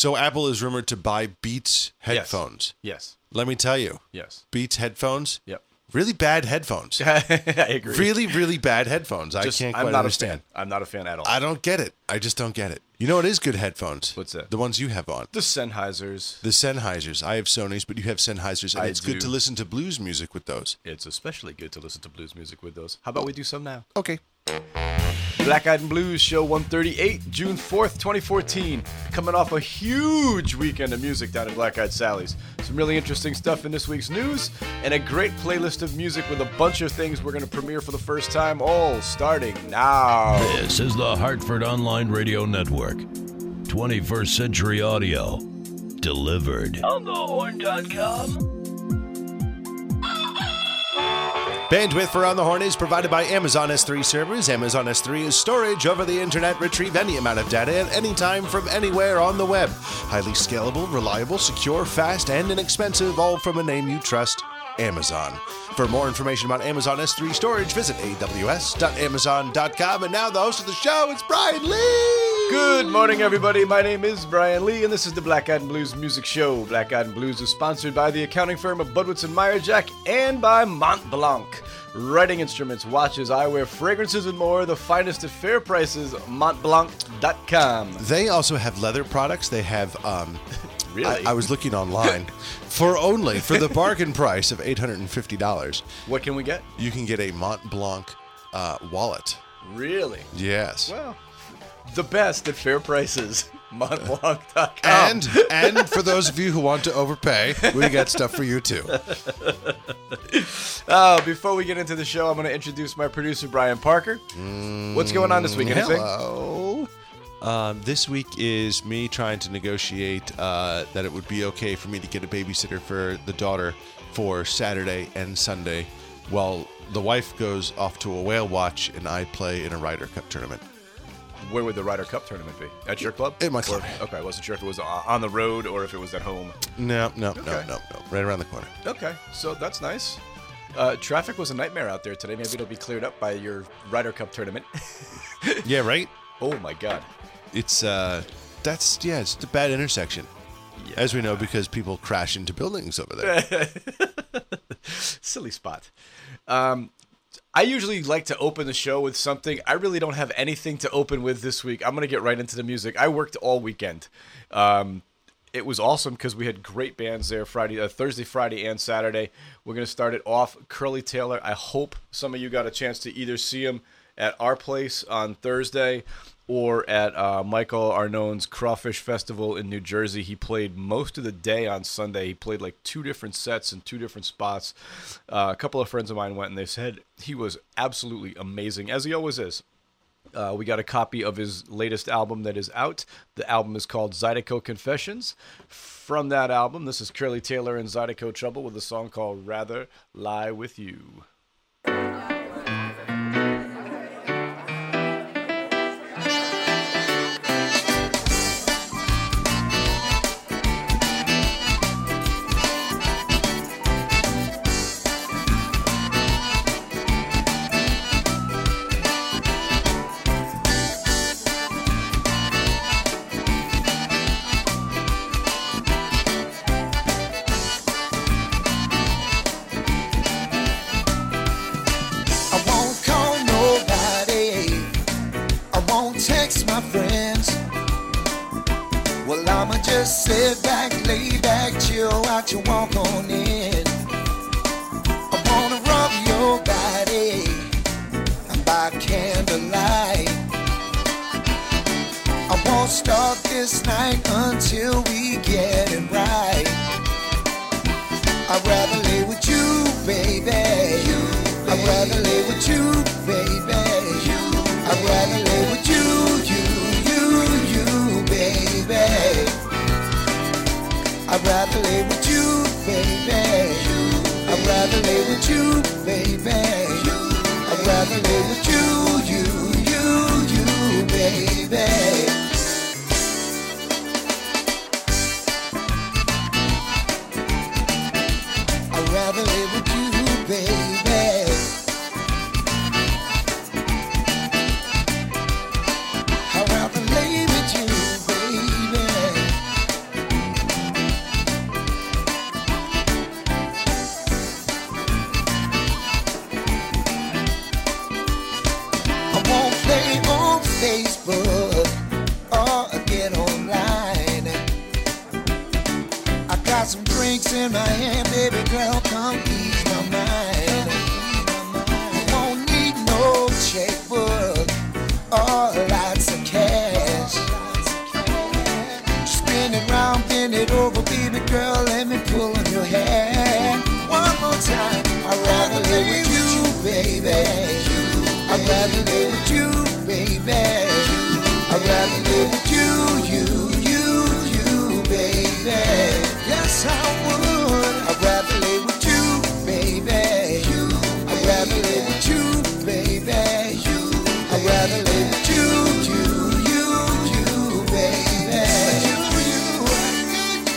So Apple is rumored to buy Beats headphones. Yes. Let me tell you, Yes. Beats headphones. Yep. Really bad headphones. I agree. really, really bad headphones. I can't I'm quite not understand. a fan. I'm not a fan at all. I don't get it. I just don't get it. You know what is good headphones? What's that? The ones you have on. the Sennheisers. The Sennheisers. I have Sony's, but you have Sennheisers, and I it's good do. to listen to blues music with those. It's especially good to listen to blues music with those. How about we do some now? Okay. Black Eyed and Blues Show 138, June 4th, 2014. Coming off a huge weekend of music down at Black Eyed Sally's. Some really interesting stuff in this week's news, and a great playlist of music with a bunch of things we're going to premiere for the first time, all starting now. This is the Hartford Online Radio Network. 21st Century Audio. Delivered. On the Bandwidth for On the Horn is provided by Amazon S3 servers. Amazon S3 is storage over the internet, retrieve any amount of data at any time from anywhere on the web. Highly scalable, reliable, secure, fast, and inexpensive, all from a name you trust. Amazon. For more information about Amazon S3 storage, visit aws.amazon.com. And now the host of the show is Brian Lee. Good morning, everybody. My name is Brian Lee, and this is the Black Eyed and Blues Music Show. Black Eyed and Blues is sponsored by the accounting firm of Budwitz and Meyerjack and by Mont Blanc. Writing instruments, watches, eyewear, fragrances, and more. The finest at fair prices. MontBlanc.com. They also have leather products. They have. Um, Really? I, I was looking online. for only for the bargain price of eight hundred and fifty dollars, What can we get? you can get a Mont Blanc uh, wallet. Really? Yes. Well, the best at fair prices. MontBlanc.com. And and for those of you who want to overpay, we got stuff for you too. Uh, before we get into the show, I'm going to introduce my producer, Brian Parker. What's going on this week? Anything? Hello. Um, this week is me trying to negotiate uh, that it would be okay for me to get a babysitter for the daughter for Saturday and Sunday, while the wife goes off to a whale watch and I play in a Ryder Cup tournament. Where would the Ryder Cup tournament be? At your club? At my club. Or- okay, I wasn't sure if it was on on the road or if it was at home. No, no, no, no, no. Right around the corner. Okay, so that's nice. Uh, traffic was a nightmare out there today. Maybe it'll be cleared up by your Ryder Cup tournament. Yeah, right. oh my God. It's uh, that's yeah, it's a bad intersection, as we know because people crash into buildings over there. silly spot. Um, I usually like to open the show with something. I really don't have anything to open with this week. I'm gonna get right into the music. I worked all weekend. Um, it was awesome because we had great bands there Friday, uh, Thursday, Friday, and Saturday. We're gonna start it off. Curly Taylor. I hope some of you got a chance to either see him at our place on Thursday or at uh, Michael Arnone's Crawfish Festival in New Jersey. He played most of the day on Sunday. He played like two different sets in two different spots. Uh, a couple of friends of mine went and they said he was absolutely amazing, as he always is. Uh, we got a copy of his latest album that is out. The album is called Zydeco Confessions. From that album, this is Curly Taylor and Zydeco Trouble with a song called Rather Lie With You.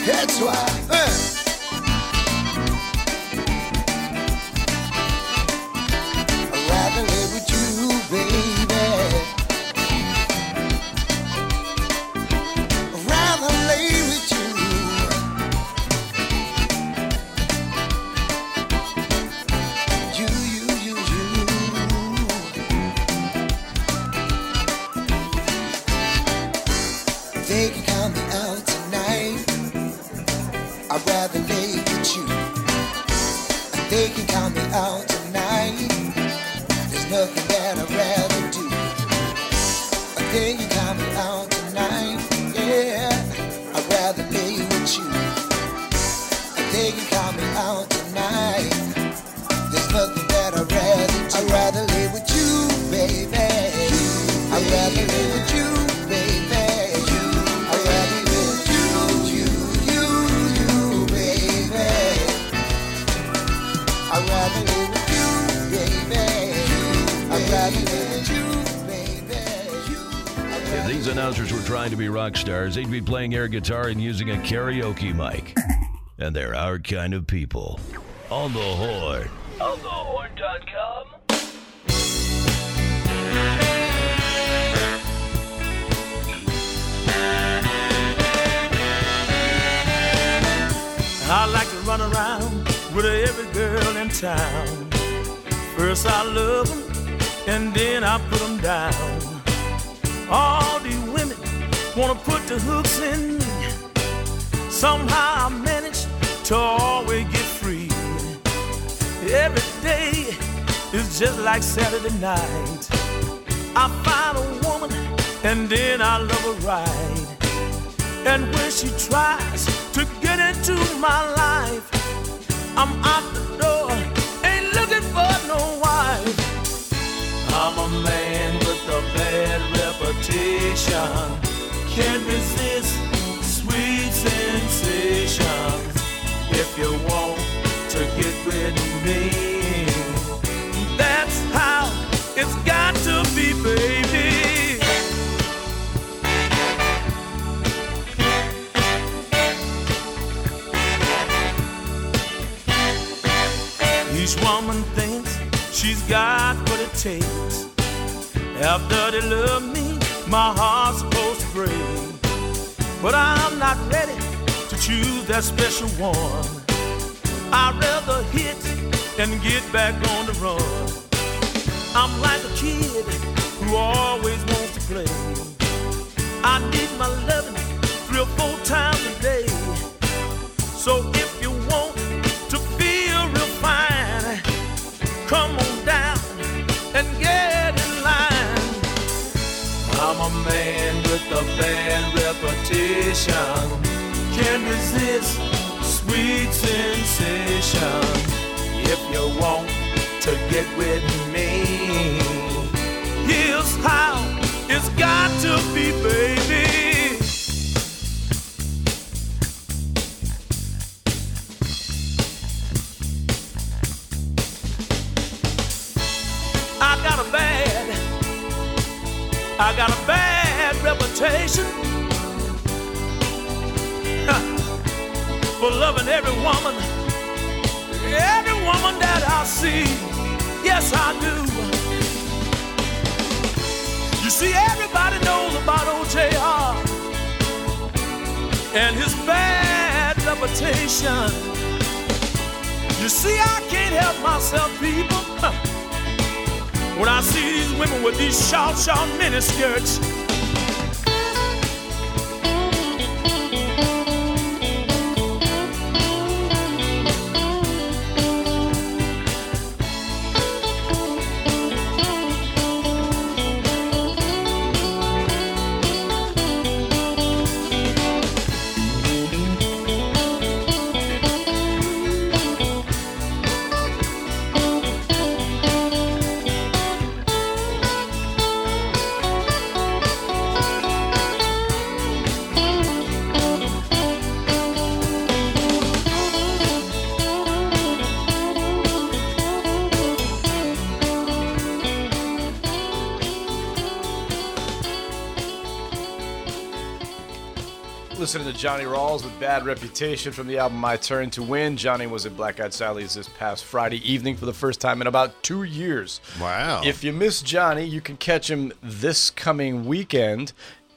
That's why. Uh. Stars, they'd be playing air guitar and using a karaoke mic. And they're our kind of people. On the horn. OnTheHorn.com. I like to run around with every girl in town. First I love them, and then I put them down. All these women wanna put hooks in me. Somehow I manage to always get free. Every day is just like Saturday night. I find a woman, and then I love her right. And when she tries to get into my life, I'm out the door, ain't looking for no wife. I'm a man with a bad reputation, can't resist sweet sensations. If you want to get with me, that's how it's got to be, baby. Each woman thinks she's got what it takes. After they love me, my heart's. But I'm not ready to choose that special one. I'd rather hit and get back on the run. I'm like a kid who always wants to play. I need my loving three or four times a day. So Can't resist sweet sensation. If you want to get with me, here's how it's got to be, baby. I got a bad, I got a bad reputation for loving every woman, every woman that I see. Yes, I do. You see, everybody knows about OJR and his bad reputation. You see, I can't help myself, people. When I see these women with these short, short mini to Johnny Rawls with Bad Reputation from the album My Turn to Win. Johnny was at Black Eyed Sally's this past Friday evening for the first time in about two years. Wow. If you miss Johnny, you can catch him this coming weekend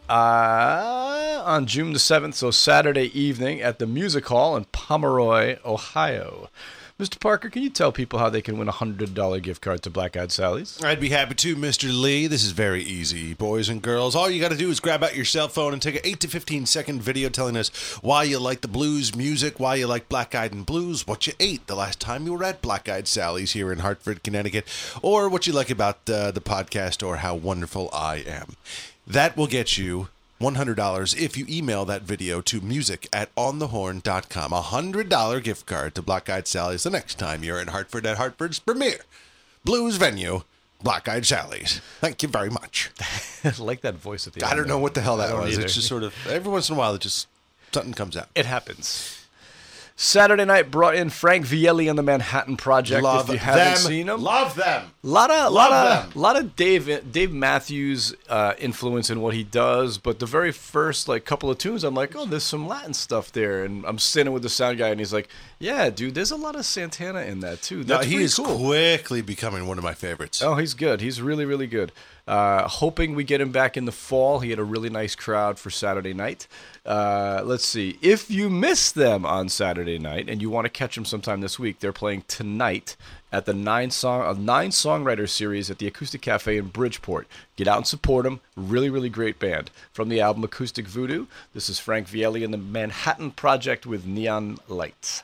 uh, on June the 7th, so Saturday evening at the Music Hall in Pomeroy, Ohio. Mr. Parker, can you tell people how they can win a $100 gift card to Black Eyed Sally's? I'd be happy to, Mr. Lee. This is very easy, boys and girls. All you got to do is grab out your cell phone and take an 8 to 15 second video telling us why you like the blues music, why you like Black Eyed and Blues, what you ate the last time you were at Black Eyed Sally's here in Hartford, Connecticut, or what you like about uh, the podcast or how wonderful I am. That will get you $100 if you email that video to music at onthehorn.com. A $100 gift card to Black Eyed Sally's the next time you're in Hartford at Hartford's premier blues venue, Black Eyed Sally's. Thank you very much. I like that voice at the end. I don't know what the hell that was. either. It's just sort of, every once in a while, it just, something comes out. It happens. Saturday night brought in Frank Viele and the Manhattan Project. Love if you haven't them. seen them, Love them. lot of Love lot of lot of Dave Dave Matthews uh, influence in what he does. But the very first like couple of tunes, I'm like, oh, there's some Latin stuff there. And I'm sitting with the sound guy, and he's like, yeah, dude, there's a lot of Santana in that too. No, That's he pretty is cool. quickly becoming one of my favorites. Oh, he's good. He's really, really good. Uh, hoping we get him back in the fall. He had a really nice crowd for Saturday night. Uh, let's see. If you miss them on Saturday night and you want to catch them sometime this week, they're playing tonight at the nine song a nine songwriter series at the Acoustic Cafe in Bridgeport. Get out and support them. Really, really great band. From the album Acoustic Voodoo, this is Frank Viele and the Manhattan Project with Neon Lights.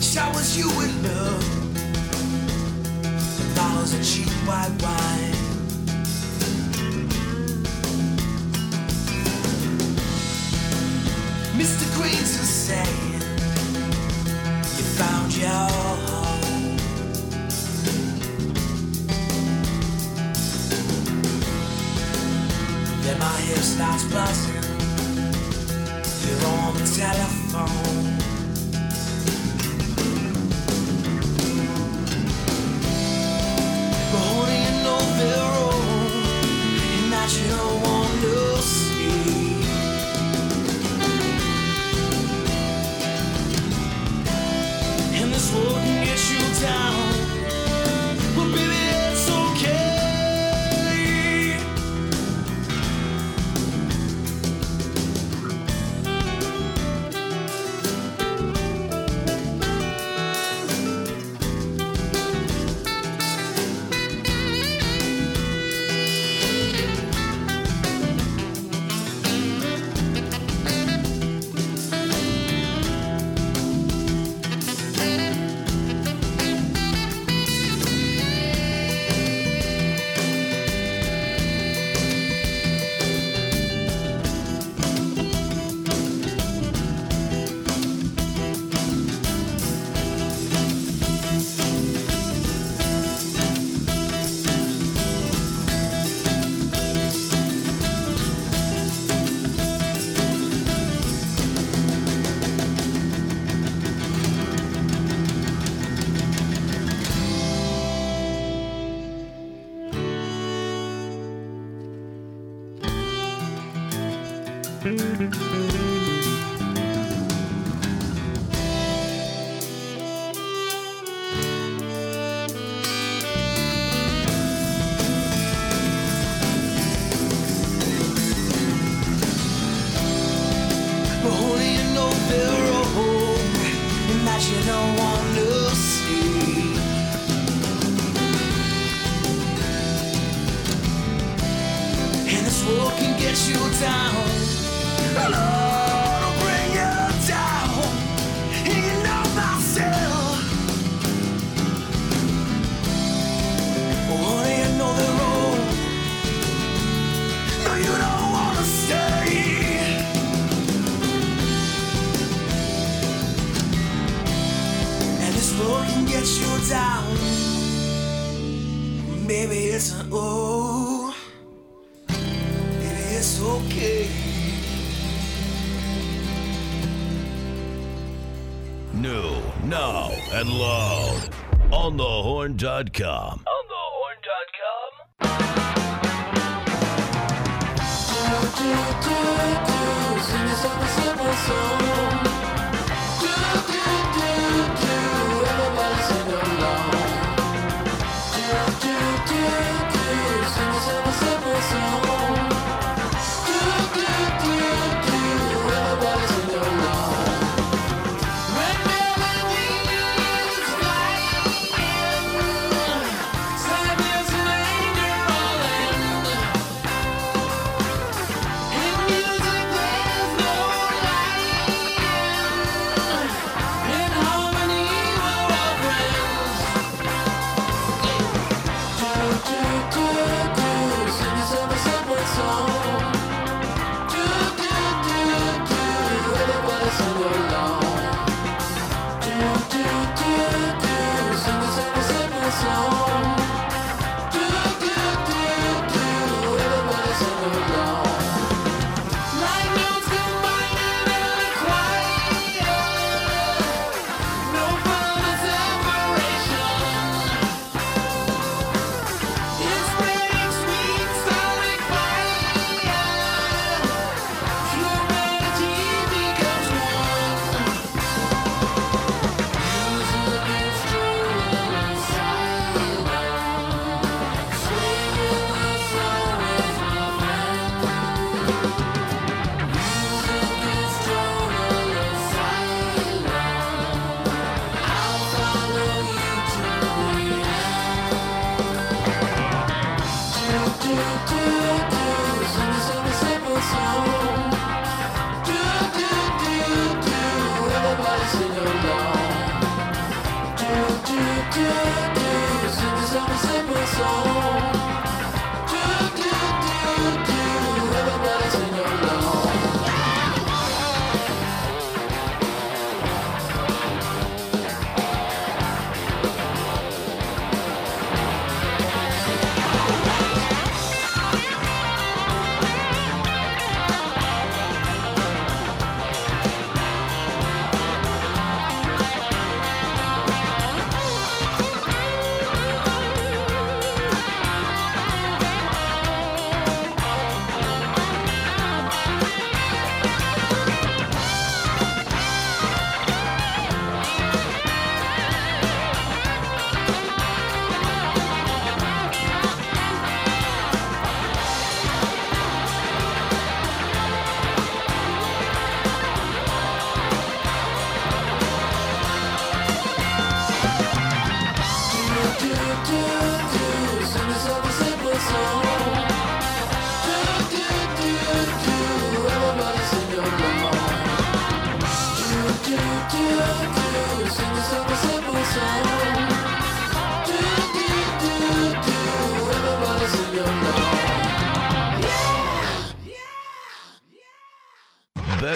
Showers you with love, bottles of cheap white wine. Mr. Queen's is saying you found your home. Then my hair starts buzzing. You're on the telephone. Now, and loud. On thehorn.com. On thehorn.com.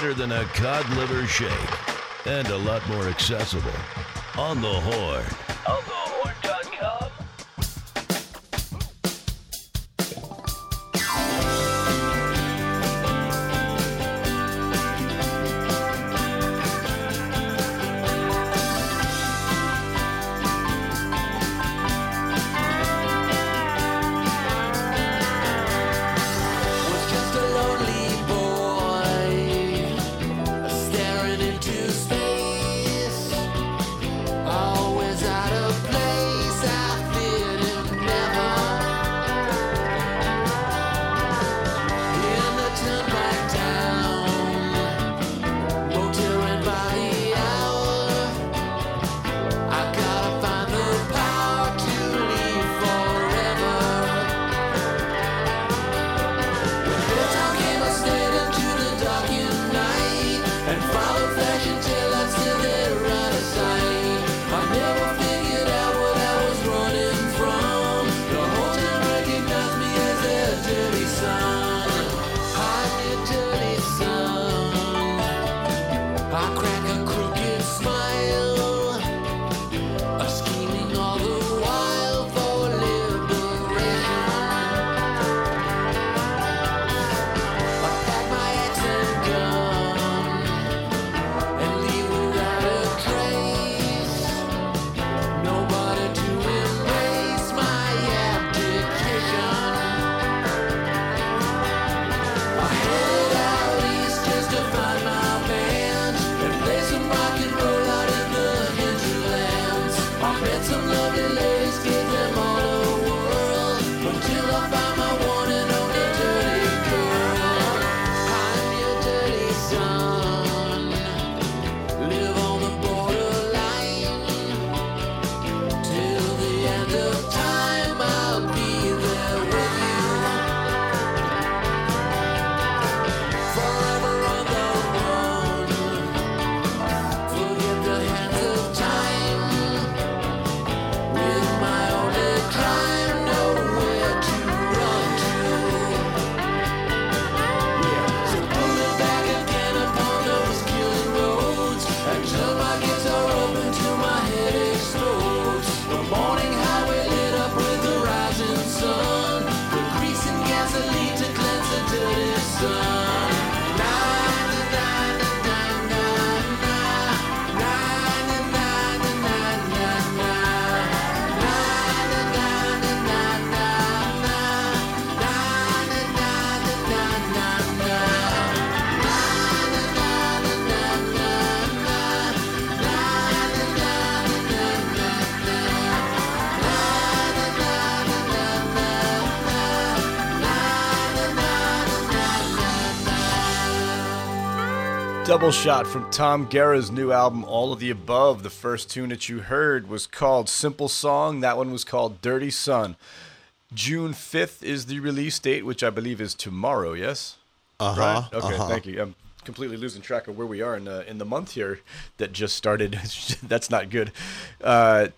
Better than a cod liver shake. And a lot more accessible. On the horn. Double shot from Tom Guerra's new album, All of the Above. The first tune that you heard was called Simple Song. That one was called Dirty Sun. June 5th is the release date, which I believe is tomorrow, yes? Uh Right? huh. Okay, thank you. I'm completely losing track of where we are in the, in the month here that just started. That's not good. Uh,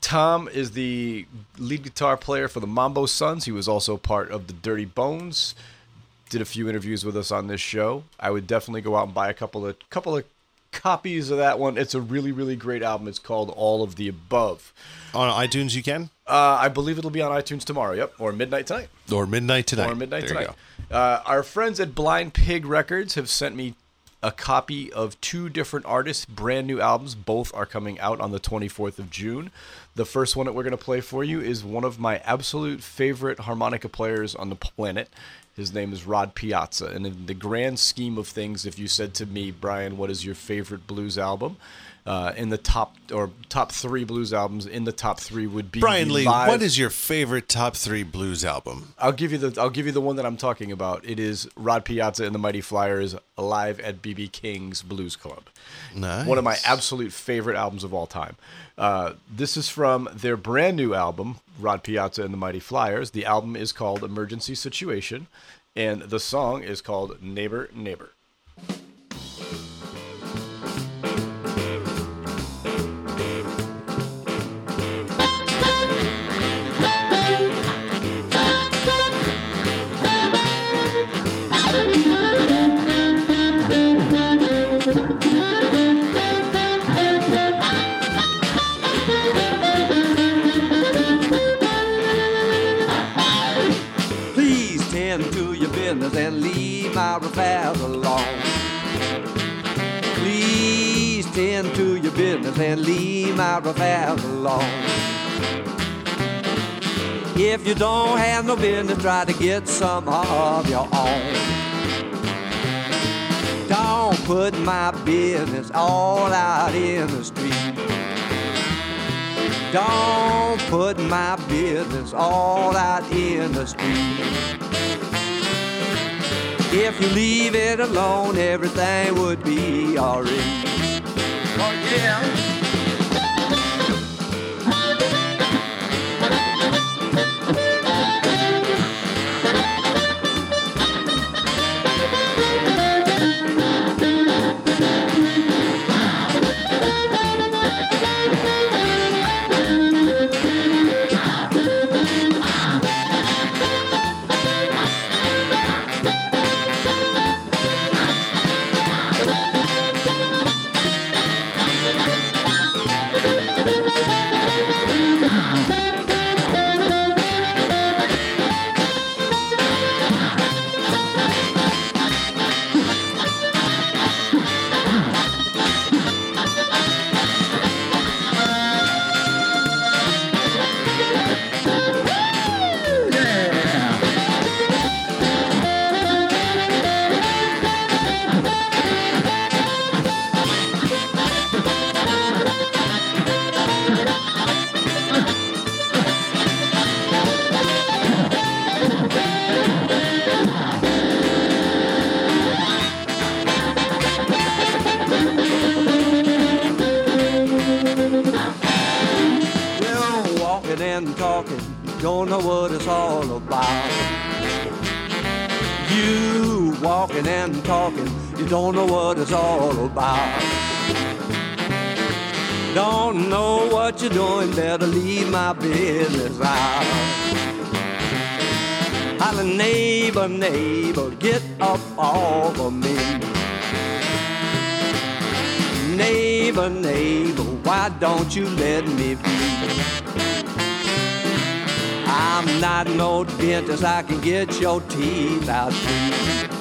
Tom is the lead guitar player for the Mambo Sons. He was also part of the Dirty Bones. Did a few interviews with us on this show. I would definitely go out and buy a couple of couple of copies of that one. It's a really really great album. It's called All of the Above. On iTunes, you can Uh, I believe it'll be on iTunes tomorrow. Yep, or midnight tonight. or midnight tonight. Or midnight There tonight. Uh, our friends at Blind Pig Records have sent me a copy of two different artists' brand new albums. Both are coming out on the 24th of June. The first one that we're going to play for you is one of my absolute favorite harmonica players on the planet. His name is Rod Piazza. And in the grand scheme of things, if you said to me, Brian, what is your favorite blues album? Uh, in the top or top three blues albums, in the top three would be Brian Lee, live- what is your favorite top three blues album? I'll give you the I'll give you the one that I'm talking about. It is Rod Piazza and the Mighty Flyers live at BB King's Blues Club. Nice. One of my absolute favorite albums of all time. Uh, this is from their brand new album, Rod Piazza and the Mighty Flyers. The album is called Emergency Situation, and the song is called Neighbor Neighbor. Please tend to your business and leave my affairs alone. If you don't have no business, try to get some of your own. Don't put my business all out in the street. Don't put my business all out in the street. If you leave it alone, everything would be alright. Oh yeah. can get your teeth out.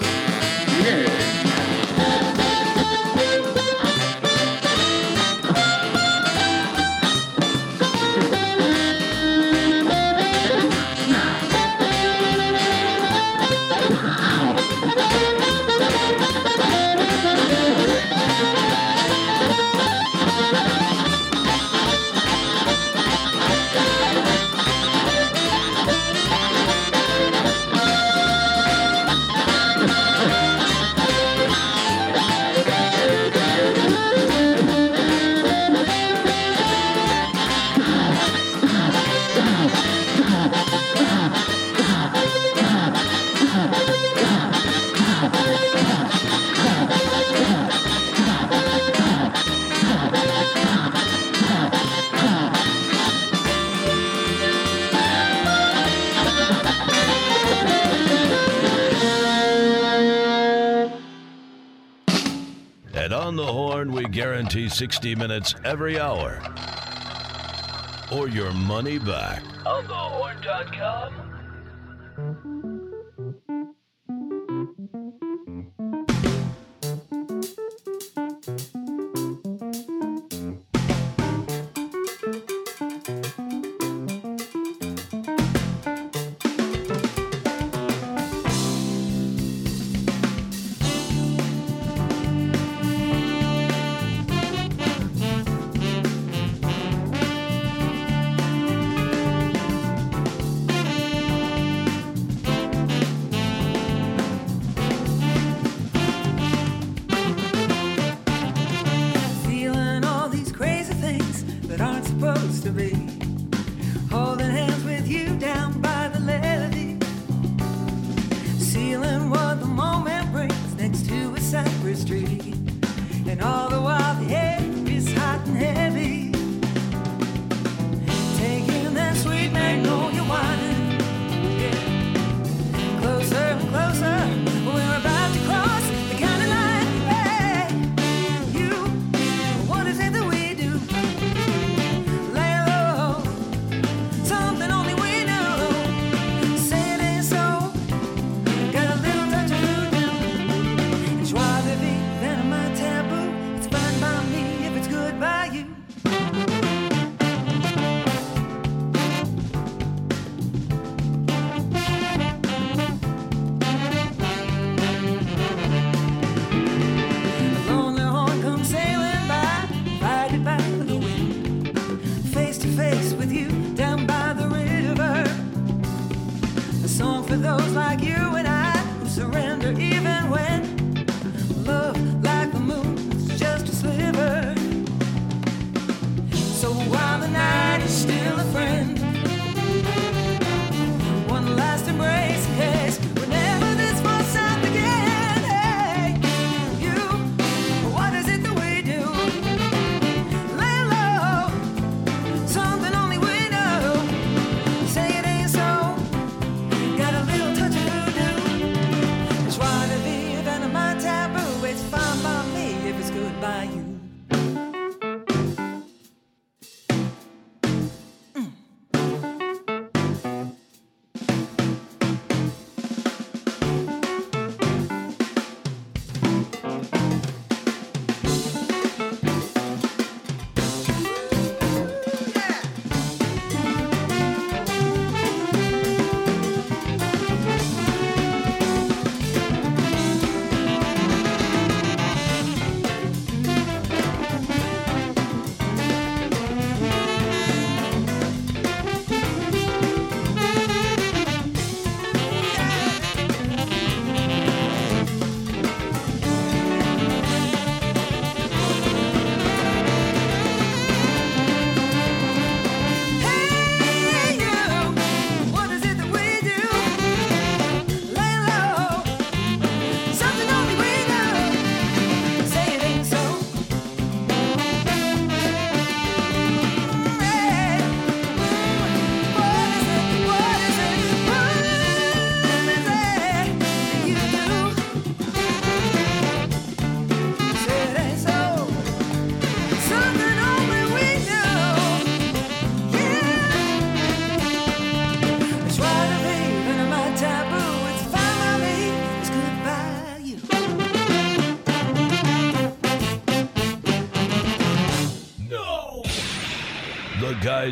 On the Horn, we guarantee 60 minutes every hour or your money back. OnTheHorn.com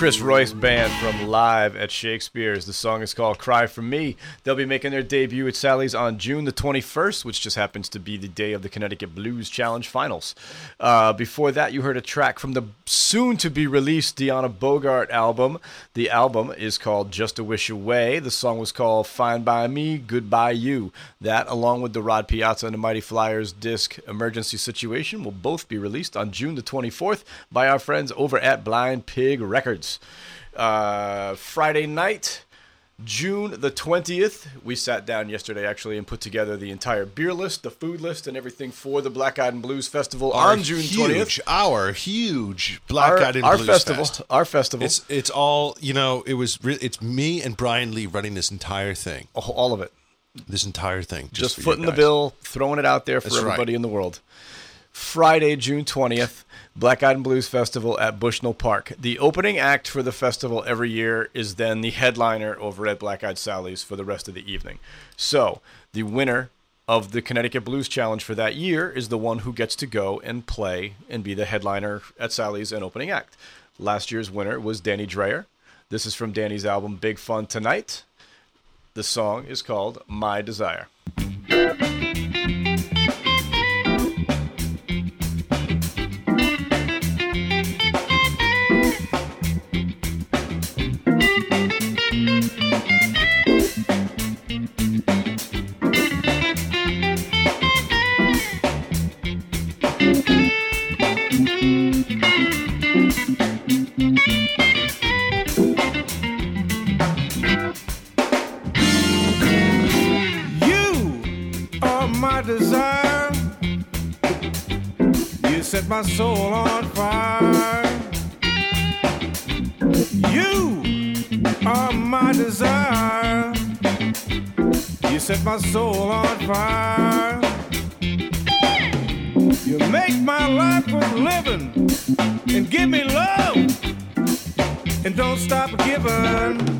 Chris Royce Band from Live at Shakespeare's. The song is called Cry for Me. They'll be making their debut at Sally's on June the 21st, which just happens to be the day of the Connecticut Blues Challenge finals. Uh, before that, you heard a track from the soon to be released Deanna Bogart album. The album is called Just a Wish Away. The song was called Fine by Me, Goodbye You. That, along with the Rod Piazza and the Mighty Flyers disc Emergency Situation, will both be released on June the 24th by our friends over at Blind Pig Records. Uh, Friday night, June the 20th, we sat down yesterday actually and put together the entire beer list, the food list, and everything for the Black Eyed and Blues Festival Our on June huge, 20th. Our huge Black Our- Eyed and our Blues festival, Fest. our festival. It's it's all you know. It was re- it's me and Brian Lee running this entire thing. All of it. This entire thing. Just, you footing the bill, throwing it out there for That's right. everybody in the world. Friday, June 20th, Black Eyed and Blues Festival at Bushnell Park. The opening act for the festival every year is then the headliner over at Black Eyed Sally's for the rest of the evening. So, the winner of the Connecticut Blues Challenge for that year is the one who gets to go and play and be the headliner at Sally's and opening act. Last year's winner was Danny Dreyer. This is from Danny's album Big Fun Tonight. The song is called My Desire. Set my soul on fire. You are my desire. You set my soul on fire. You make my life worth living and give me love and don't stop giving.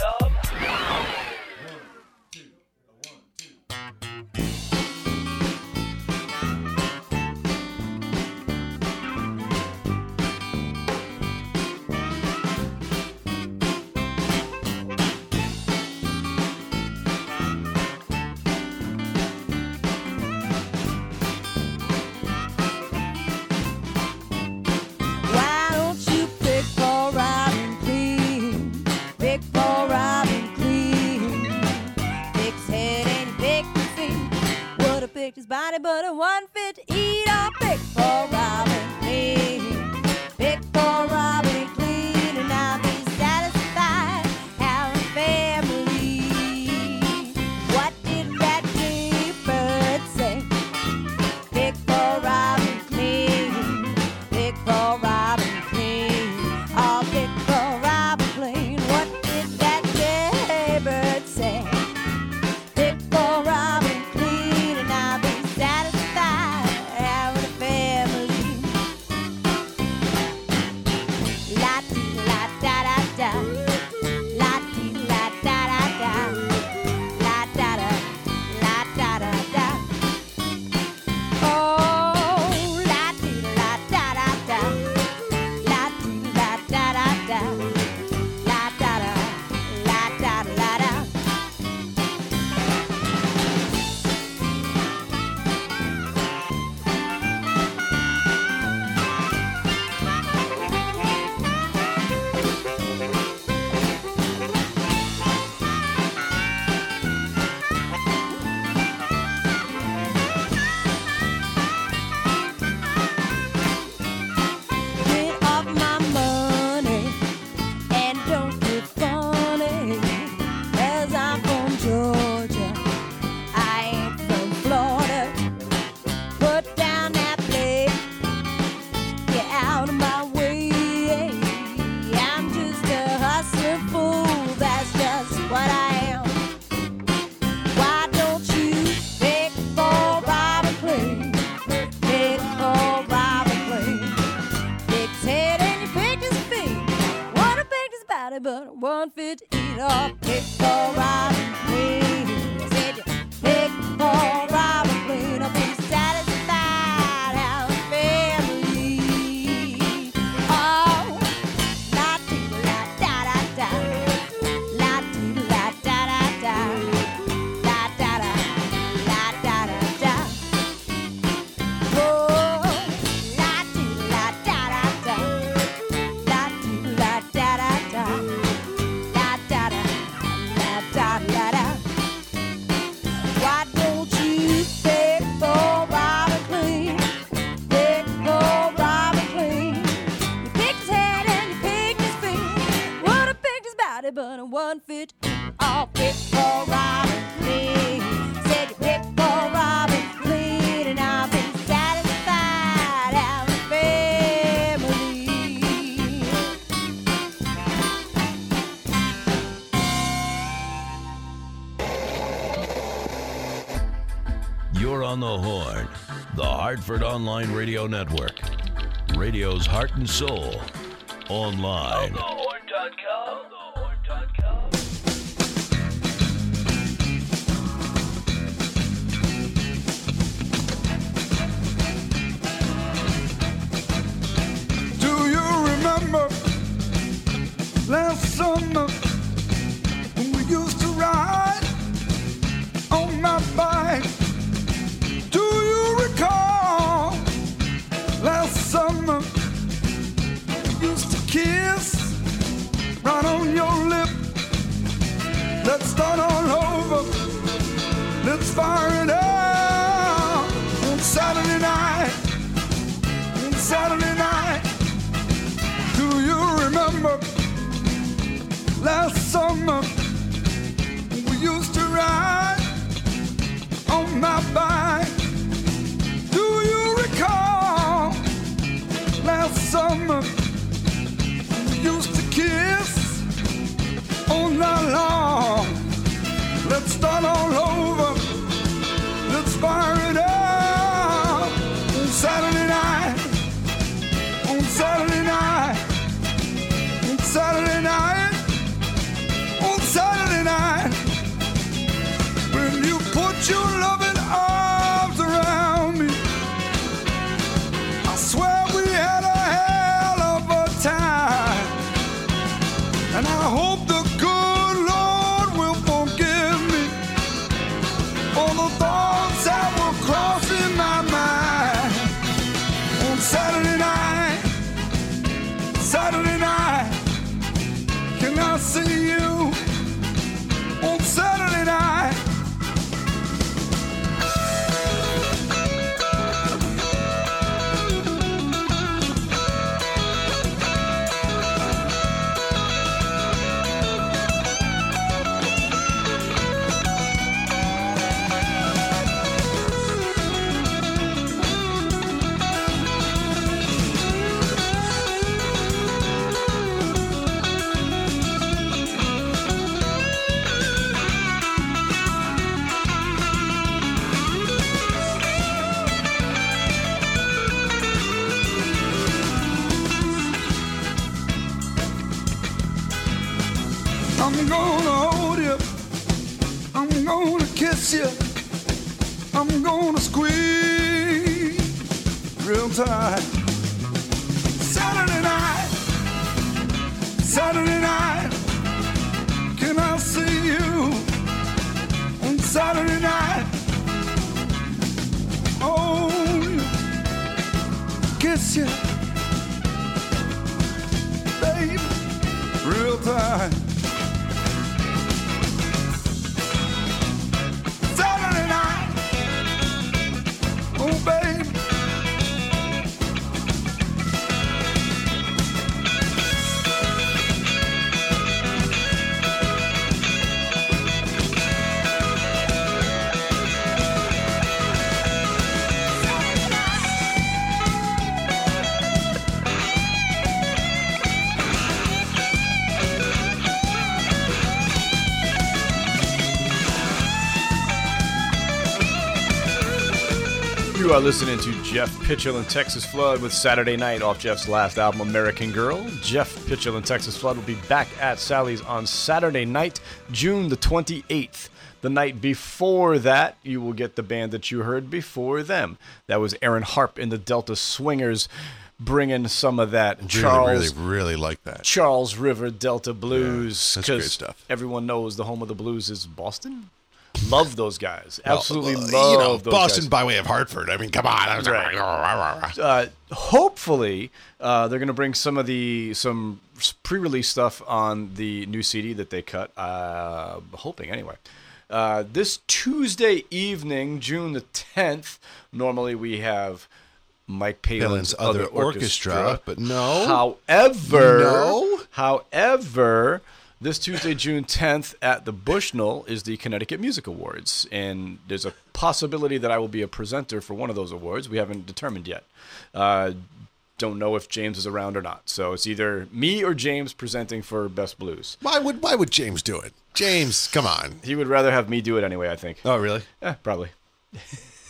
Online Radio Network, radio's heart and soul, online. Listening to Jeff Pitchell and Texas Flood with Saturday Night off Jeff's last album, American Girl. Jeff Pitchell and Texas Flood will be back at Sally's on Saturday night, June the 28th. The night before that, you will get the band that you heard before them. That was Erin Harpe in the Delta Swingers, bringing some of that Really, Charles really, really like that. Charles River Delta blues. that's great stuff. Everyone knows the home of the blues is Boston. Love those guys. Absolutely Well, love you know, those Boston guys. by way of Hartford. I mean, come on. Right. Uh, hopefully, uh, they're going to bring some of the some pre-release stuff on the new CD that they cut. Uh, hoping anyway. Uh, this Tuesday evening, June the tenth. Normally we have Mike Palin's, Palin's other orchestra, but no. However, No. However, this Tuesday, June 10th, at the Bushnell is the Connecticut Music Awards, and there's a possibility that I will be a presenter for one of those awards. We haven't determined yet. Uh, don't know if James is around or not. So it's either me or James presenting for Best Blues. Why would Why would James do it? James, come on. He would rather have me do it anyway, I think. Oh, really? Yeah, probably.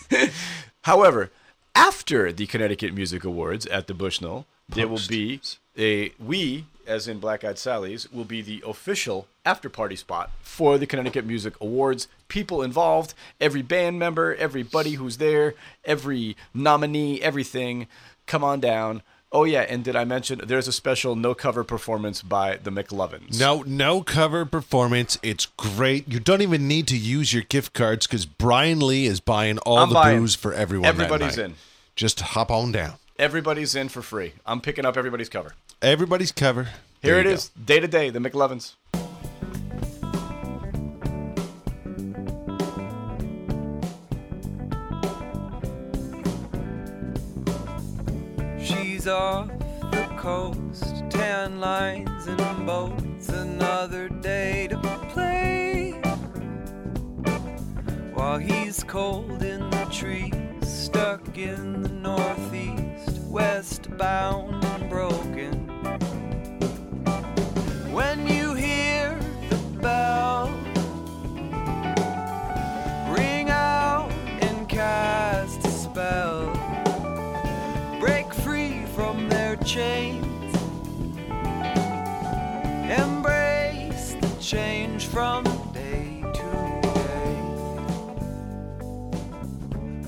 However, after the Connecticut Music Awards at the Bushnell, there will be a we, as in Black Eyed Sally's, will be the official after party spot for the Connecticut Music Awards. People involved, every band member, everybody who's there, every nominee, everything, come on down. Oh yeah, and did I mention there's a special no cover performance by the McLovins? No, no cover performance. It's great. You don't even need to use your gift cards because Brian Lee is buying all I'm the buying. booze for everyone. Everybody's in. Just hop on down. Everybody's in for free. I'm picking up everybody's cover. Everybody's cover. Here There it you is, day to day, the McLovins. She's off the coast, tan lines and boats, another day to play. While he's cold in the trees, stuck in the northeast, westbound and broken. When you hear the bell ring out and cast a spell break free from their chains. Embrace the change from day to day.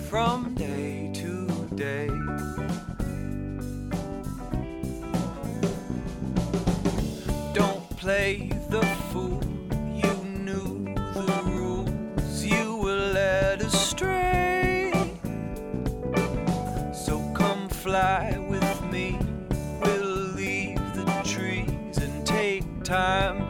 From play the fool. You knew the rules. You were led astray. So come fly with me. We'll leave the trees and take time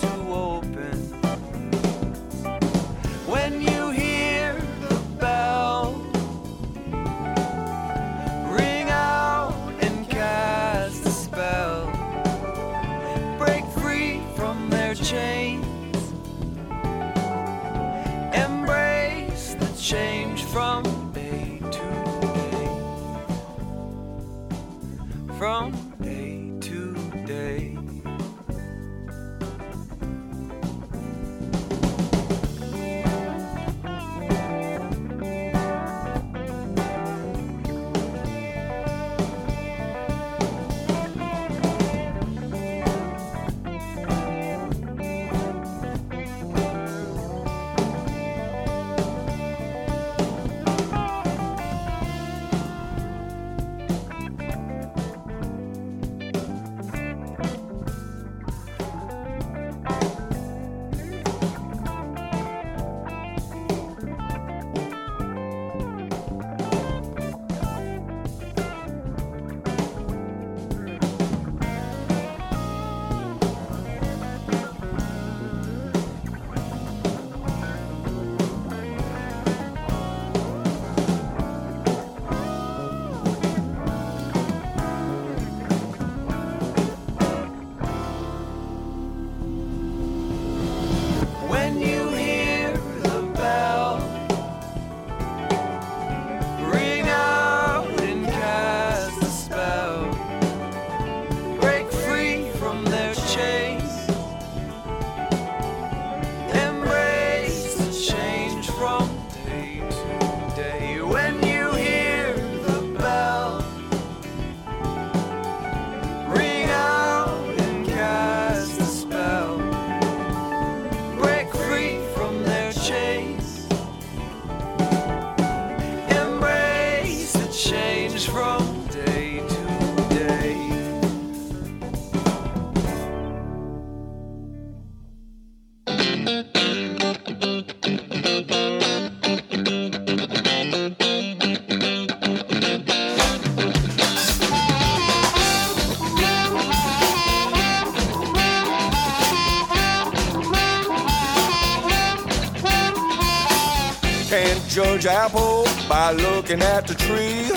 apple by looking at the tree.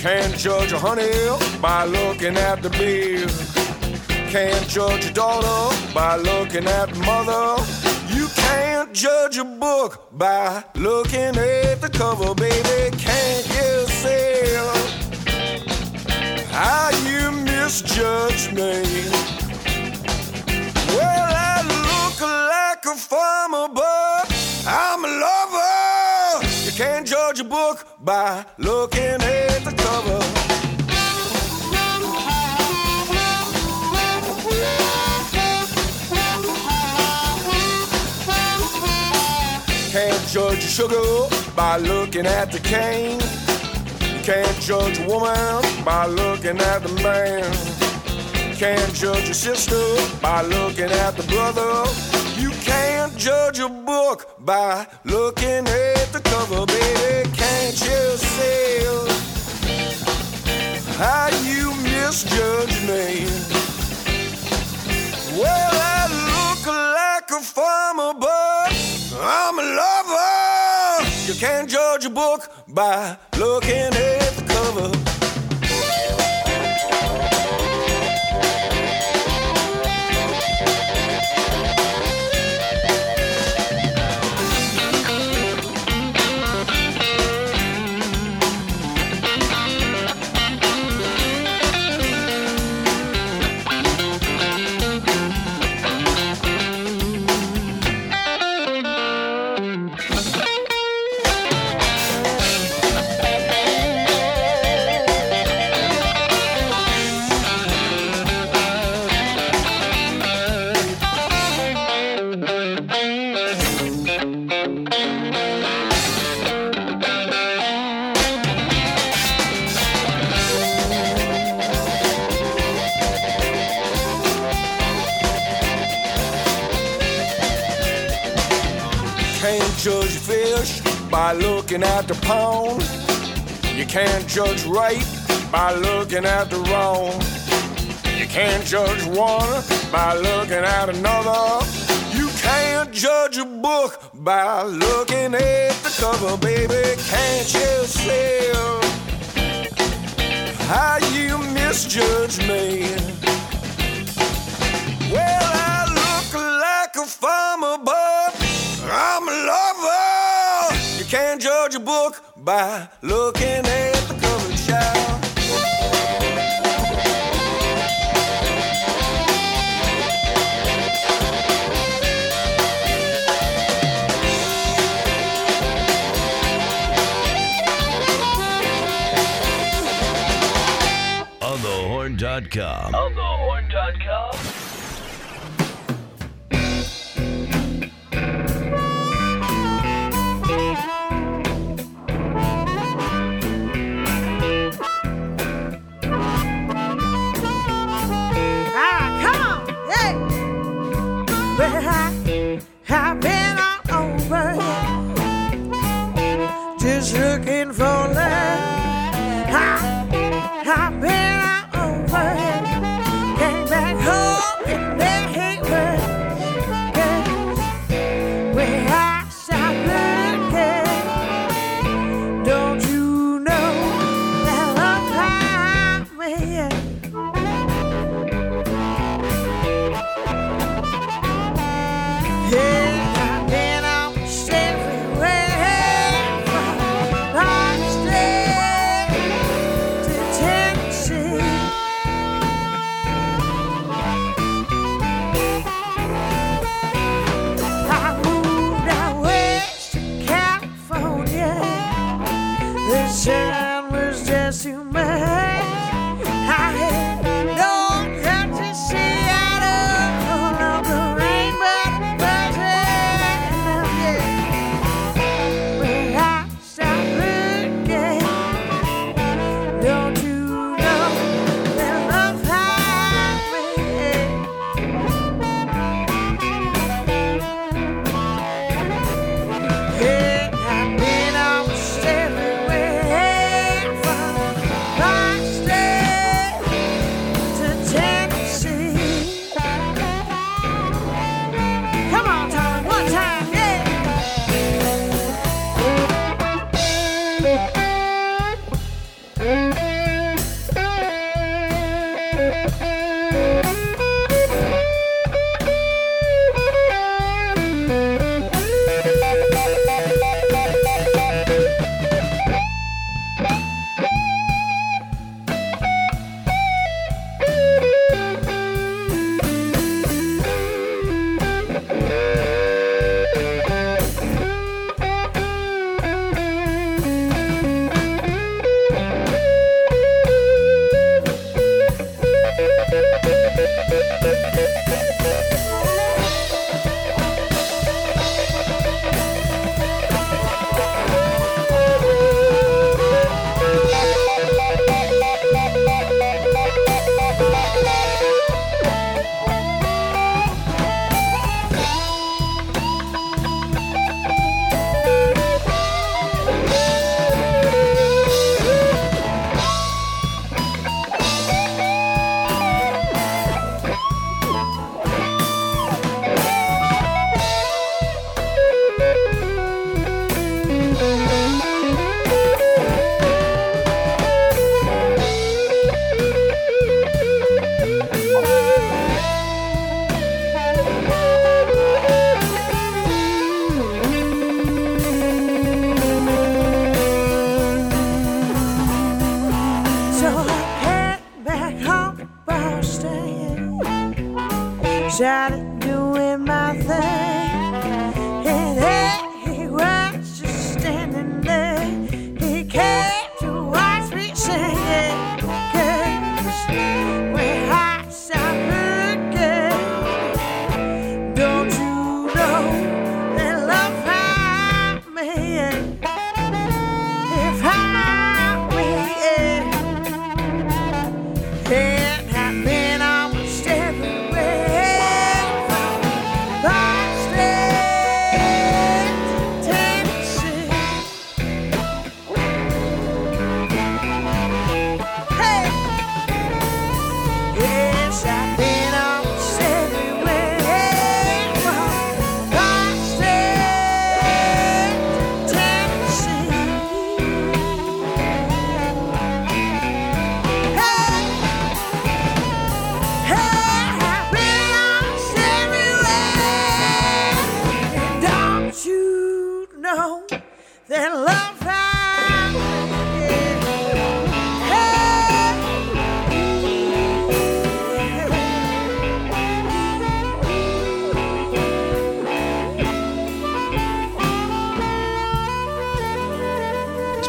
Can't judge a honey by looking at the bee. Can't judge a daughter by looking at the mother. You can't judge a book by looking at the cover, baby. Can't you see how you misjudge me? Can't judge a book by looking at the cover. Can't judge a sugar by looking at the cane. You can't judge a woman by looking at the man. Can't judge a sister by looking at the brother. Judge a book by looking at the cover, baby. Can't you see how you misjudge me? Well, I look like a farmer, but I'm a lover. You can't judge a book by looking at the cover. Looking at the pound. You can't judge right by looking at the wrong. You can't judge one by looking at another. You can't judge a book by looking at the cover, baby. Can't you see how you misjudge me? Book by looking at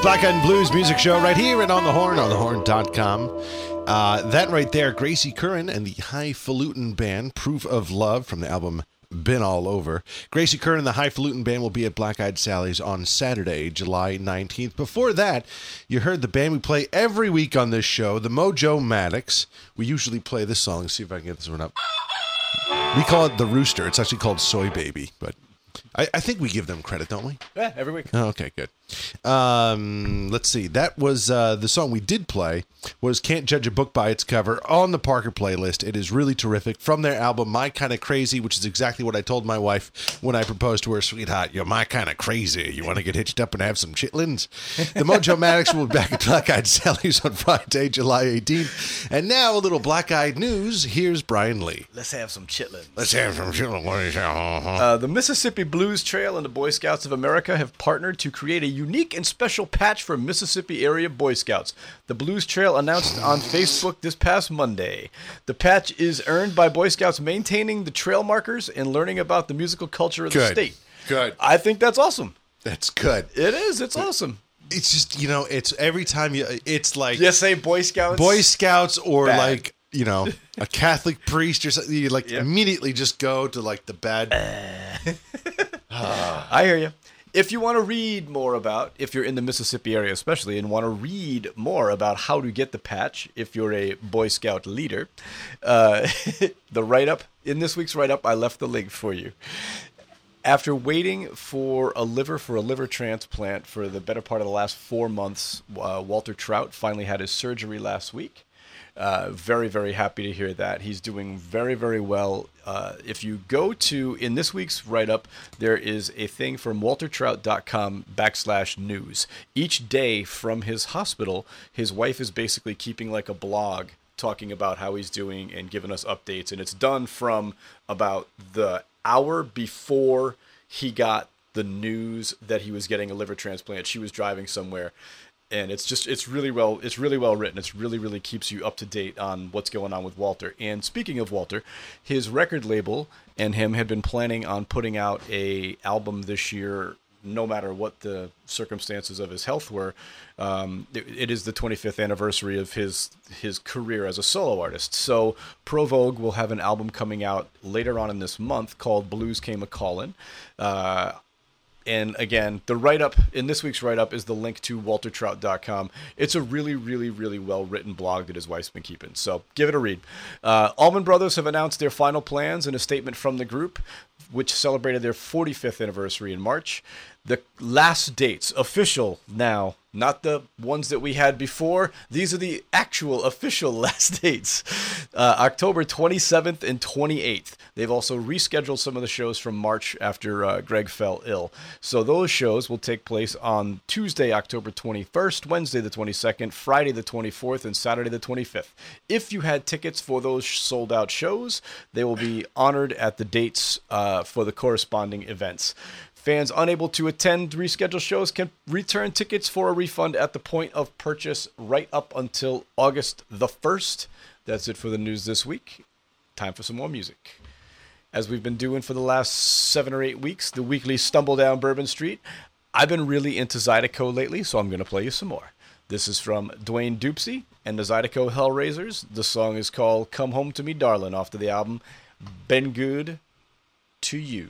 Black and Blues Music Show right here and on the horn, on thehorn.com. Uh, that right there, Gracie Curran and the Highfalutin Band, Proof of Love from the album Been All Over. Gracie Curran and the Highfalutin Band will be at Black Eyed Sally's on Saturday, July 19th. Before that, you heard the band we play every week on this show, the Mojo Maddox. We usually play this song. See if I can get this one up. We call it The Rooster. It's actually called Soy Baby, but I, I think we give them credit, don't we? Yeah, every week. Oh, okay, good. Um, let's see. That was uh, the song we did play was "Can't Judge a Book by Its Cover" on the Parker playlist. It is really terrific from their album "My Kind of Crazy," which is exactly what I told my wife when I proposed to her. Sweetheart, you're my kind of crazy. You want to get hitched up and have some chitlins? The Mojo Maddox will be back at Black Eyed Sally's on Friday, July 18th. And now a little Black Eyed news. Here's Brian Lee. Let's have some chitlins. Let's have some chitlins. What do you? Uh, the Mississippi Blues Trail and the Boy Scouts of America have partnered to create a unique and special patch for Mississippi area Boy Scouts. The Blues Trail announced on Facebook this past Monday. The patch is earned by Boy Scouts maintaining the trail markers and learning about the musical culture of the state. Good. I think that's awesome. That's good. It is. It's awesome. It's just you know, it's every time you. It's like Just say Boy Scouts. Boy Scouts or Bad. like you know a Catholic priest or something. You like Yep. immediately just go to like the bad. I hear you. If you want to read more about, if you're in the Mississippi area especially, and want to read more about how to get the patch, if you're a Boy Scout leader, uh, the write up, in this week's write up, I left the link for you. After waiting for a liver for a liver transplant for the better part of the last four months, uh, Walter Trout finally had his surgery last week. Uh, very, very happy to hear that. He's doing very, very well. Uh, if you go to, in this week's write up, there is a thing from waltertrout.com backslash news. Each day from his hospital, his wife is basically keeping like a blog talking about how he's doing and giving us updates. And it's done from about the hour before he got the news that he was getting a liver transplant. She was driving somewhere and it's just it's really well it's really well written. It's really really keeps you up to date on what's going on with walter. And speaking of walter his record label and him had been planning on putting out a album this year no matter what the circumstances of his health were. Um, it, it is the 25th anniversary of his his career as a solo artist. So Provogue will have an album coming out later on in this month called blues came a callin. Uh, and again, the write up in this week's write up is the link to waltertrout.com. It's a really, really, really well written blog that his wife's been keeping. So give it a read. Uh, Allman Brothers have announced their final plans in a statement from the group, which celebrated their 45th anniversary in March. The last dates, official now, not the ones that we had before. These are the actual official last dates uh, October 27th and 28th. They've also rescheduled some of the shows from March after uh, Gregg fell ill. So those shows will take place on Tuesday, October 21st, Wednesday the 22nd, Friday the 24th, and Saturday the 25th. If you had tickets for those sold out shows, they will be honored at the dates uh, for the corresponding events. Fans unable to attend rescheduled shows can return tickets for a refund at the point of purchase right up until August the 1st. That's it for the news this week. Time for some more music. As we've been doing for the last seven or eight weeks, the weekly Stumble Down Bourbon Street. I've been really into Zydeco lately, so I'm going to play you some more. This is from Dwayne Dopsie and the Zydeco Hellraisers. The song is called Come Home to Me, Darling, off to the album Been Good to You.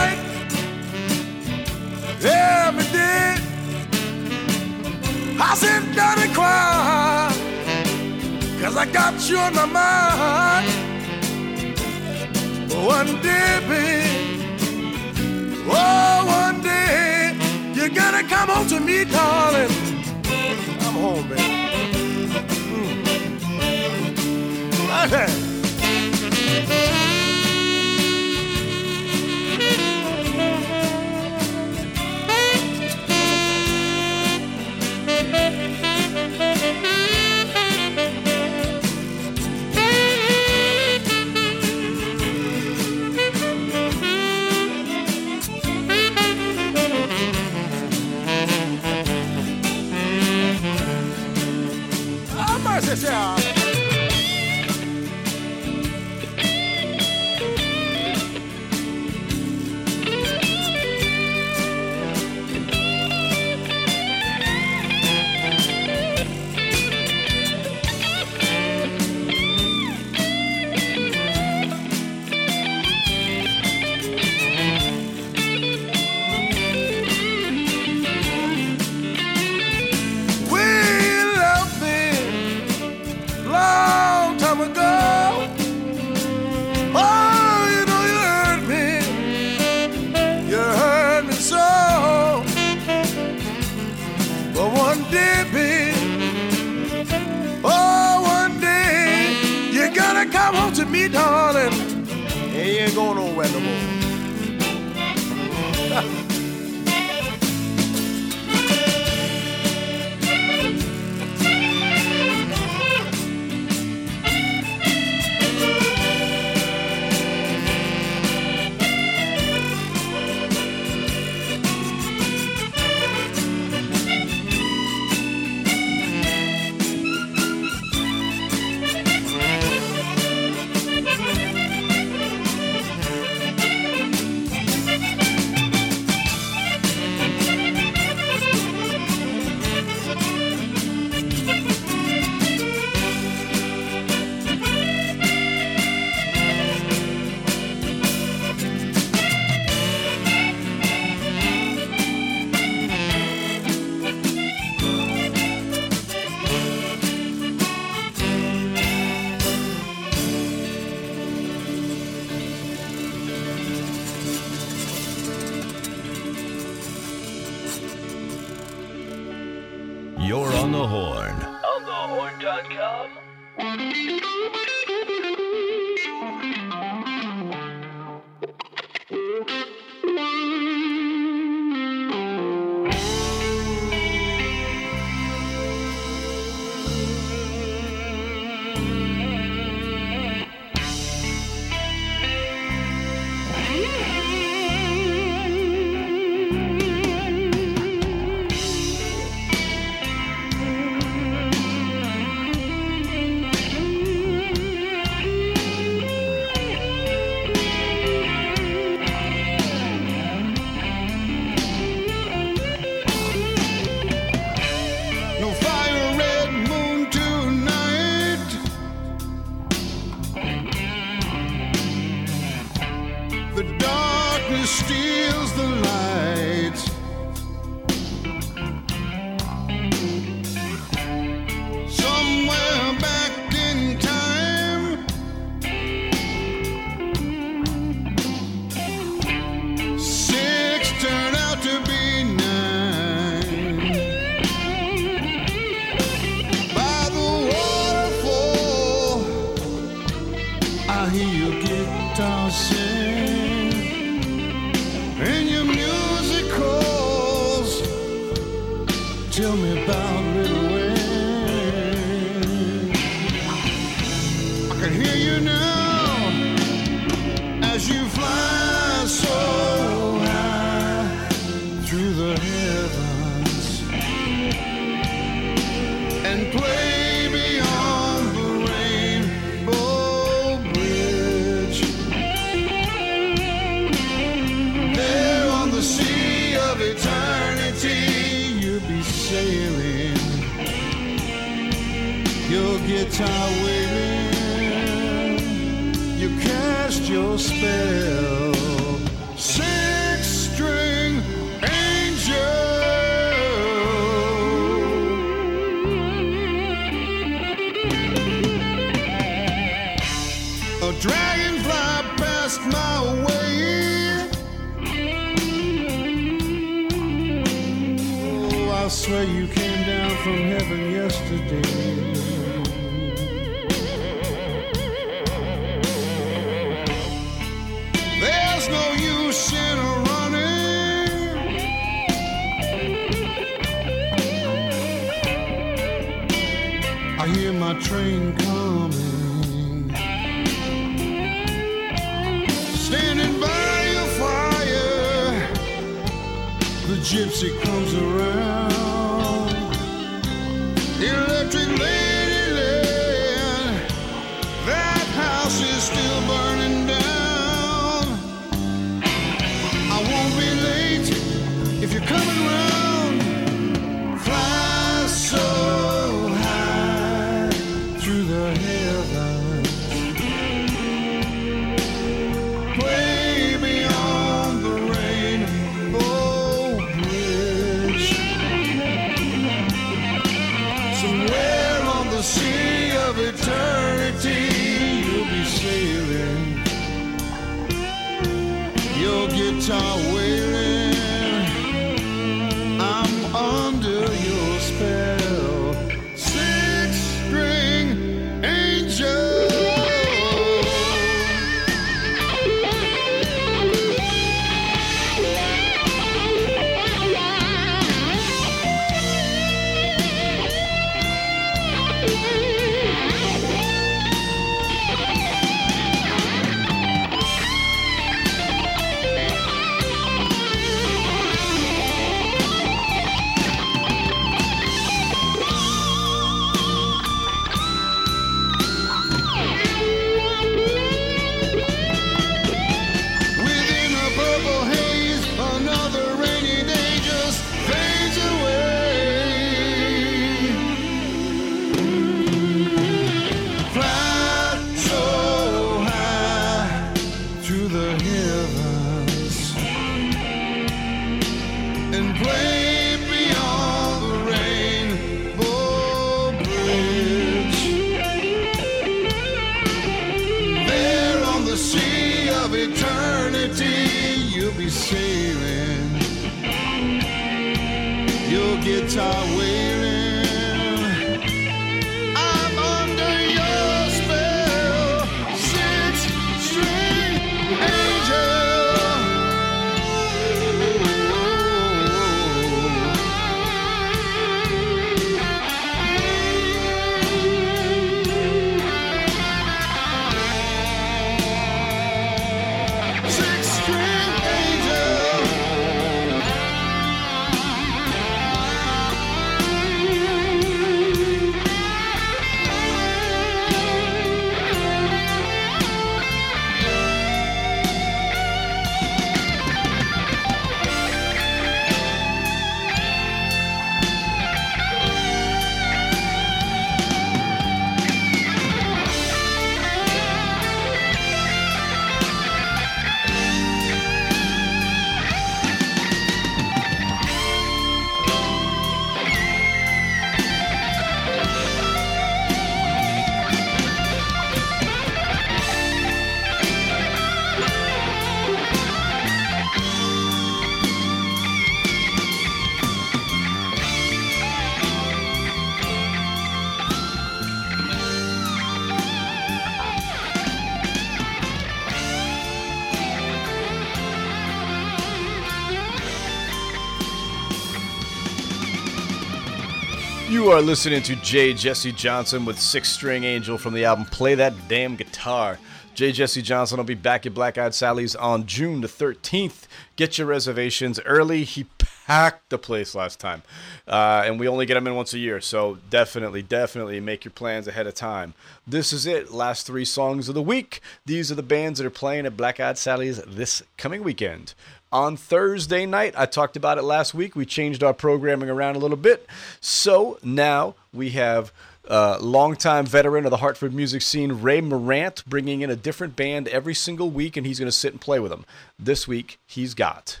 Are listening to Jay Jesse Johnson with Six String Angel from the album Play That Damn Guitar. Jay Jesse Johnson will be back at Black Eyed Sally's on June the 13th. Get your reservations early. He packed the place last time. Uh, and we only get them in once a year, so definitely, definitely make your plans ahead of time. This is it. Last three songs of the week. These are the bands that are playing at Black Eyed Sally's this coming weekend on Thursday night. I talked about it last week. We changed our programming around a little bit. So now we have uh, longtime veteran of the Hartford music scene, Ray Morant, bringing in a different band every single week, and he's going to sit and play with them. This week, he's got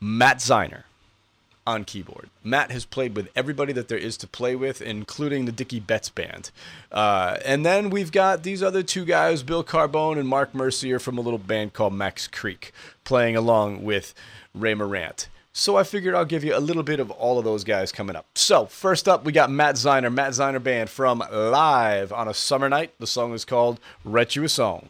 Matt Zeiner on keyboard. Matt has played with everybody that there is to play with, including the Dickey Betts band. Uh, and then we've got these other two guys, Bill Carbone and Mark Mercier from a little band called Max Creek, playing along with Ray Morant. So I figured I'll give you a little bit of all of those guys coming up. So first up, we got Matt Zeiner, Matt Zeiner Band from Live on a Summer Night. The song is called a Song.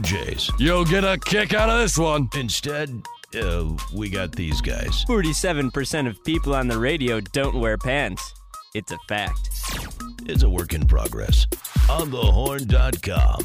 DJs. You'll get a kick out of this one. Instead, uh, we got these guys. 47% of people on the radio don't wear pants. It's a fact. It's a work in progress. Onthehorn.com.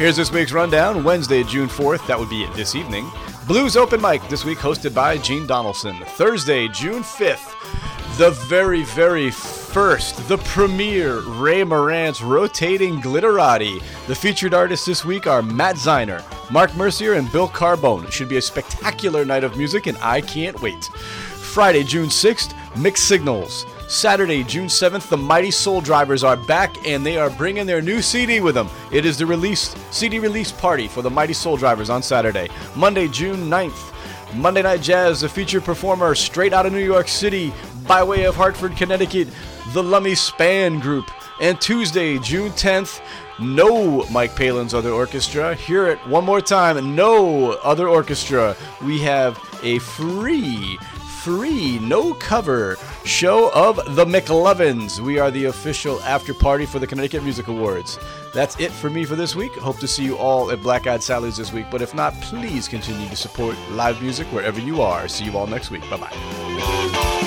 Here's this week's rundown. Wednesday, June 4th, that would be it this evening. Blues Open Mic this week, hosted by Gene Donaldson. Thursday, June 5th, the very, very first, the premiere Ray Morant's Rotating Glitterati. The featured artists this week are Matt Zeiner, Mark Mercier, and Bill Carbone. It should be a spectacular night of music, and I can't wait. Friday, June 6th, Mixed Signals. Saturday, June 7th, the Mighty Soul Drivers are back and they are bringing their new CD with them. It is the release CD release party for the Mighty Soul Drivers on Saturday. Monday, June 9th, Monday Night Jazz, the featured performer straight out of New York City by way of Hartford, Connecticut, the Lummy Span Group. And Tuesday, June 10th, no Mike Palin's Other Orchestra. Hear it one more time. No Other Orchestra. We have a free free, no cover show of the McLovins. We are the official after party for the Connecticut Music Awards. That's it for me for this week. Hope to see you all at Black Eyed Sally's this week. But if not, please continue to support live music wherever you are. See you all next week. Bye bye.